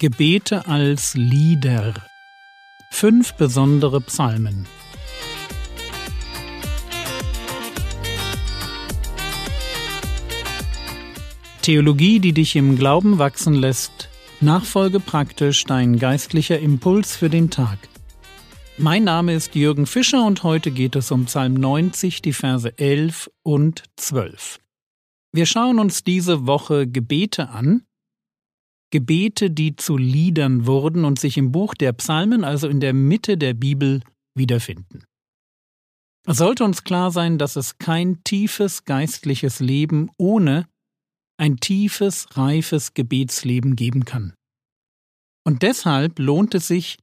Gebete als Lieder. Fünf besondere Psalmen. Theologie, die dich im Glauben wachsen lässt. Nachfolge praktisch dein geistlicher Impuls für den Tag. Mein Name ist Jürgen Fischer und heute geht es um Psalm 90, die Verse 11 und 12. Wir schauen uns diese Woche Gebete an, Gebete, die zu Liedern wurden und sich im Buch der Psalmen, also in der Mitte der Bibel, wiederfinden. Es sollte uns klar sein, dass es kein tiefes geistliches Leben ohne ein tiefes, reifes Gebetsleben geben kann. Und deshalb lohnt es sich,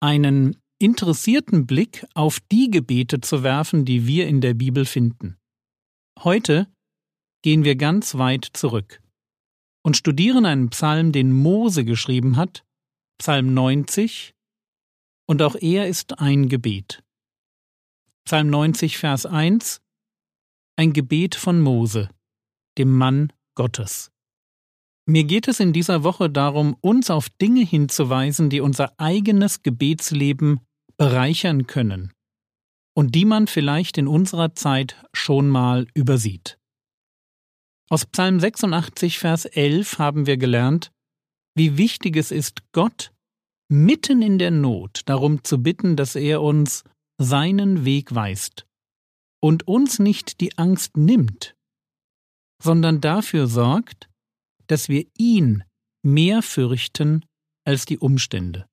einen interessierten Blick auf die Gebete zu werfen, die wir in der Bibel finden. Heute gehen wir ganz weit zurück und studieren einen Psalm, den Mose geschrieben hat, Psalm 90, und auch er ist ein Gebet. Psalm 90, Vers 1 Ein Gebet von Mose, dem Mann Gottes. Mir geht es in dieser Woche darum, uns auf Dinge hinzuweisen, die unser eigenes Gebetsleben bereichern können und die man vielleicht in unserer Zeit schon mal übersieht. Aus Psalm 86, Vers 11 haben wir gelernt, wie wichtig es ist, Gott mitten in der Not darum zu bitten, dass er uns seinen Weg weist und uns nicht die Angst nimmt, sondern dafür sorgt, dass wir ihn mehr fürchten als die Umstände.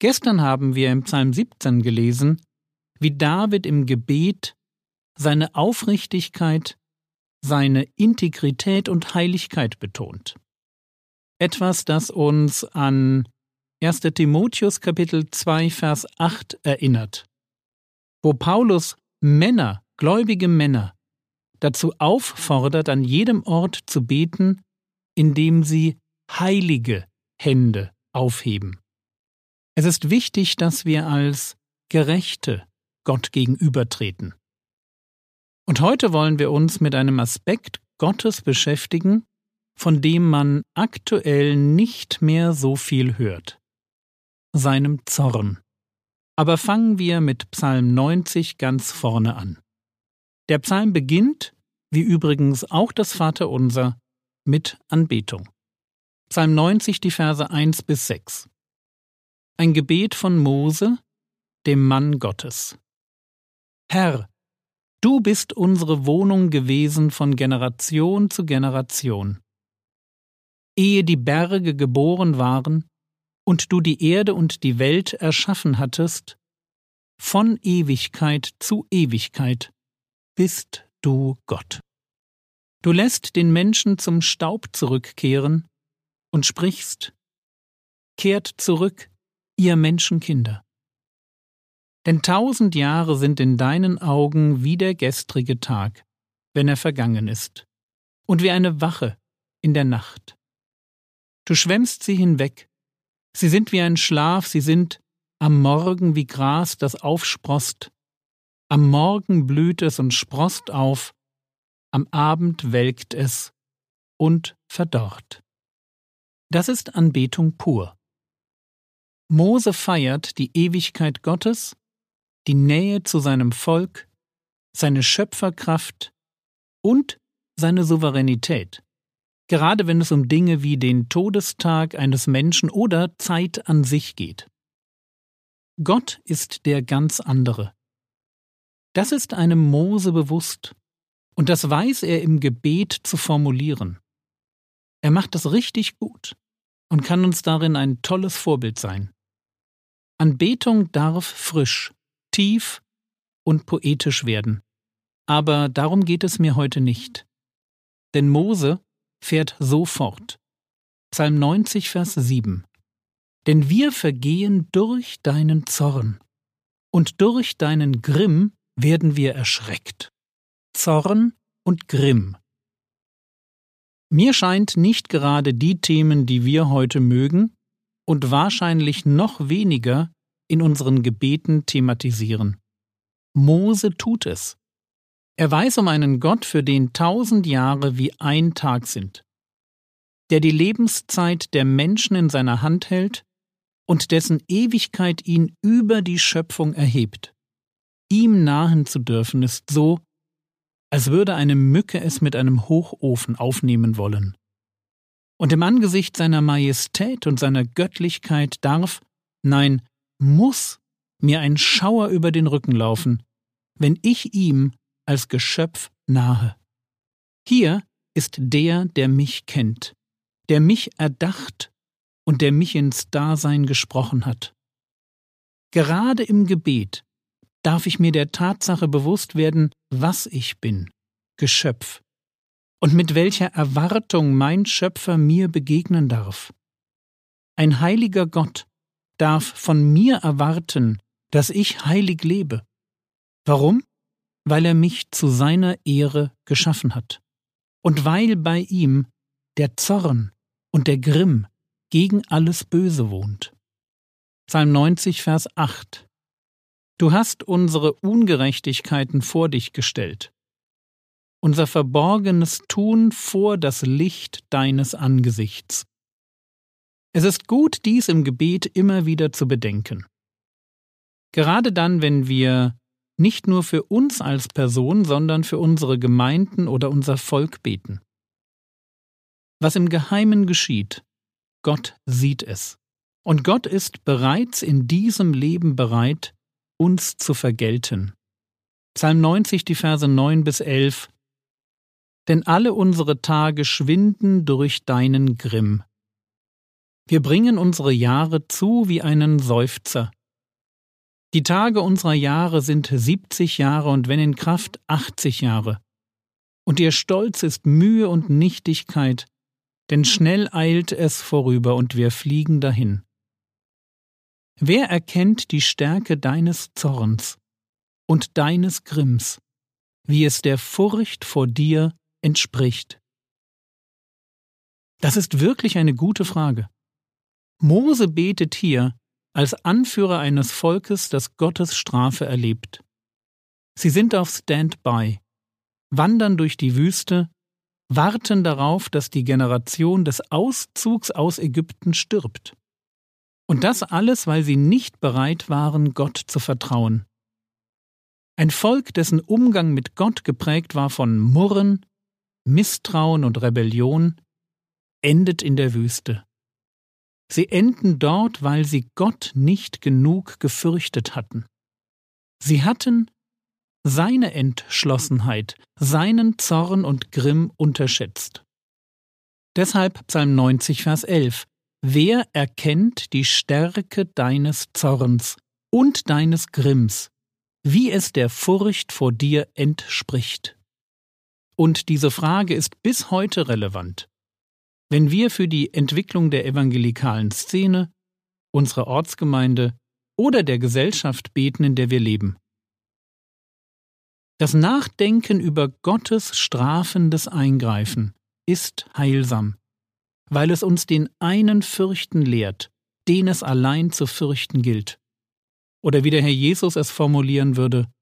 Gestern haben wir im Psalm 17 gelesen, wie David im Gebet seine Aufrichtigkeit, seine Integrität und Heiligkeit betont. Etwas, das uns an 1. Timotheus Kapitel 2 Vers 8 erinnert, wo Paulus Männer, gläubige Männer, dazu auffordert, an jedem Ort zu beten, indem sie heilige Hände aufheben. Es ist wichtig, dass wir als Gerechte Gott gegenübertreten. Und heute wollen wir uns mit einem Aspekt Gottes beschäftigen, von dem man aktuell nicht mehr so viel hört. Seinem Zorn. Aber fangen wir mit Psalm 90 ganz vorne an. Der Psalm beginnt, wie übrigens auch das Vaterunser, mit Anbetung. Psalm 90, die Verse 1 bis 6 ein Gebet von Mose, dem Mann Gottes. Herr, du bist unsere Wohnung gewesen von Generation zu Generation. Ehe die Berge geboren waren und du die Erde und die Welt erschaffen hattest, von Ewigkeit zu Ewigkeit bist du Gott. Du lässt den Menschen zum Staub zurückkehren und sprichst, Kehrt zurück, ihr Menschenkinder. Denn tausend Jahre sind in deinen Augen wie der gestrige Tag, wenn er vergangen ist, und wie eine Wache in der Nacht. Du schwemmst sie hinweg, sie sind wie ein Schlaf, sie sind am Morgen wie Gras, das aufsproßt, am Morgen blüht es und sproßt auf, am Abend welkt es und verdorrt. Das ist Anbetung pur. Mose feiert die Ewigkeit Gottes, die Nähe zu seinem Volk, seine Schöpferkraft und seine Souveränität, gerade wenn es um Dinge wie den Todestag eines Menschen oder Zeit an sich geht. Gott ist der ganz andere. Das ist einem Mose bewusst, und das weiß er im Gebet zu formulieren. Er macht das richtig gut und kann uns darin ein tolles Vorbild sein. Anbetung darf frisch, tief und poetisch werden. Aber darum geht es mir heute nicht. Denn Mose fährt so fort. Psalm 90, Vers 7. Denn wir vergehen durch deinen Zorn, und durch deinen Grimm werden wir erschreckt. Zorn und Grimm. Mir scheint nicht gerade die Themen, die wir heute mögen, und wahrscheinlich noch weniger in unseren Gebeten thematisieren. Mose tut es. Er weiß um einen Gott, für den tausend Jahre wie ein Tag sind. der die Lebenszeit der Menschen in seiner Hand hält und dessen Ewigkeit ihn über die Schöpfung erhebt. Ihm nahen zu dürfen ist so, als würde eine Mücke es mit einem Hochofen aufnehmen wollen. Und im Angesicht seiner Majestät und seiner Göttlichkeit darf, nein, muss mir ein Schauer über den Rücken laufen, wenn ich ihm als Geschöpf nahe. Hier ist der, der mich kennt, der mich erdacht und der mich ins Dasein gesprochen hat. Gerade im Gebet darf ich mir der Tatsache bewusst werden, was ich bin, Geschöpf, und mit welcher Erwartung mein Schöpfer mir begegnen darf. Ein heiliger Gott darf von mir erwarten, dass ich heilig lebe. Warum? Weil er mich zu seiner Ehre geschaffen hat. Und weil bei ihm der Zorn und der Grimm gegen alles Böse wohnt. Psalm 90, Vers 8 Du hast unsere Ungerechtigkeiten vor dich gestellt, unser verborgenes Tun vor das Licht deines Angesichts. Es ist gut, dies im Gebet immer wieder zu bedenken. Gerade dann, wenn wir nicht nur für uns als Person, sondern für unsere Gemeinden oder unser Volk beten. Was im Geheimen geschieht, Gott sieht es. Und Gott ist bereits in diesem Leben bereit, uns zu vergelten. Psalm 90, die Verse 9 bis 11 Denn alle unsere Tage schwinden durch deinen Grimm. Wir bringen unsere Jahre zu wie einen Seufzer. Die Tage unserer Jahre sind siebzig Jahre und wenn in Kraft achtzig Jahre. Und ihr Stolz ist Mühe und Nichtigkeit, denn schnell eilt es vorüber und wir fliegen dahin. Wer erkennt die Stärke deines Zorns und deines Grimms, wie es der Furcht vor dir entspricht? Das ist wirklich eine gute Frage. Mose betet hier als Anführer eines Volkes, das Gottes Strafe erlebt. Sie sind auf Standby, wandern durch die Wüste, warten darauf, dass die Generation des Auszugs aus Ägypten stirbt. Und das alles, weil sie nicht bereit waren, Gott zu vertrauen. Ein Volk, dessen Umgang mit Gott geprägt war von Murren, Misstrauen und Rebellion, endet in der Wüste. Sie enden dort, weil sie Gott nicht genug gefürchtet hatten. Sie hatten seine Entschlossenheit, seinen Zorn und Grimm unterschätzt. Deshalb Psalm 90, Vers 11. Wer erkennt die Stärke deines Zorns und deines Grimms, wie es der Furcht vor dir entspricht? Und diese Frage ist bis heute relevant. Wenn wir für die Entwicklung der evangelikalen Szene, unserer Ortsgemeinde oder der Gesellschaft beten, in der wir leben. Das Nachdenken über Gottes strafendes Eingreifen ist heilsam weil es uns den einen fürchten lehrt, den es allein zu fürchten gilt. Oder wie der Herr Jesus es formulieren würde,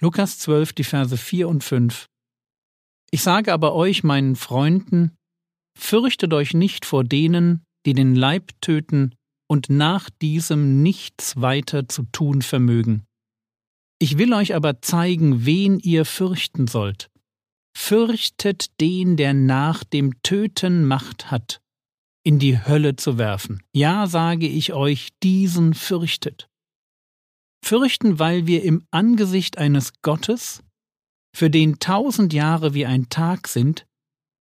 Lukas 12, die Verse 4 und 5. Ich sage aber euch, meinen Freunden, fürchtet euch nicht vor denen, die den Leib töten und nach diesem nichts weiter zu tun vermögen. Ich will euch aber zeigen, wen ihr fürchten sollt. Fürchtet den, der nach dem Töten Macht hat in die Hölle zu werfen. Ja, sage ich euch, diesen fürchtet. Fürchten, weil wir im Angesicht eines Gottes, für den tausend Jahre wie ein Tag sind,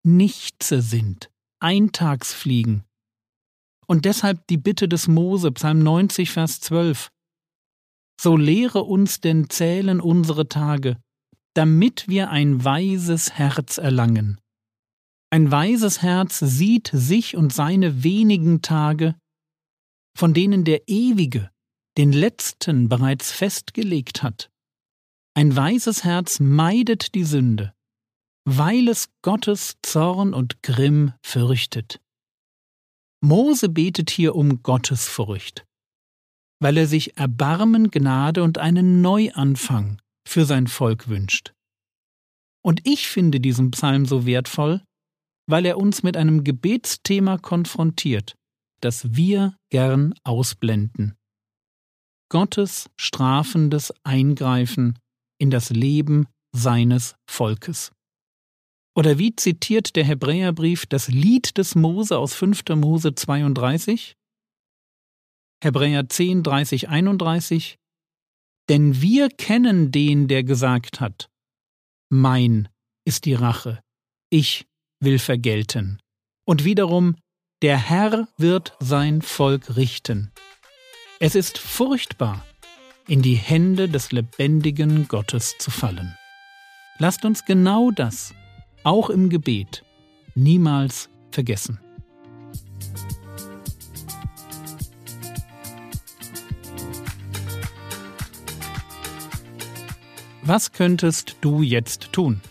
Nichtse sind, Eintagsfliegen. Und deshalb die Bitte des Mose, Psalm 90, Vers 12. So lehre uns denn zählen unsere Tage, damit wir ein weises Herz erlangen. Ein weises Herz sieht sich und seine wenigen Tage, von denen der Ewige den letzten bereits festgelegt hat. Ein weises Herz meidet die Sünde, weil es Gottes Zorn und Grimm fürchtet. Mose betet hier um Gottesfurcht, weil er sich Erbarmen, Gnade und einen Neuanfang für sein Volk wünscht. Und ich finde diesen Psalm so wertvoll, weil er uns mit einem Gebetsthema konfrontiert, das wir gern ausblenden. Gottes strafendes Eingreifen in das Leben seines Volkes. Oder wie zitiert der Hebräerbrief das Lied des Mose aus 5. Mose 32? Hebräer 10, 30, 31 Denn wir kennen den, der gesagt hat, Mein ist die Rache, ich will vergelten. Und wiederum, der Herr wird sein Volk richten. Es ist furchtbar, in die Hände des lebendigen Gottes zu fallen. Lasst uns genau das, auch im Gebet, niemals vergessen. Was könntest du jetzt tun?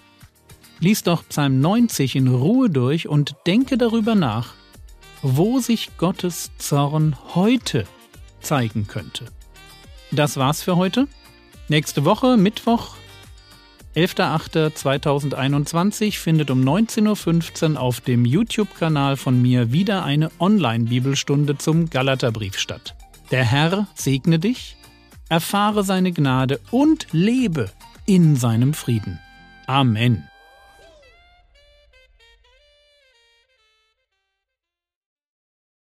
Lies doch Psalm 90 in Ruhe durch und denke darüber nach, wo sich Gottes Zorn heute zeigen könnte. Das war's für heute. Nächste Woche, Mittwoch, 11.08.2021, findet um 19.15 Uhr auf dem YouTube-Kanal von mir wieder eine Online-Bibelstunde zum Galaterbrief statt. Der Herr segne dich, erfahre seine Gnade und lebe in seinem Frieden. Amen.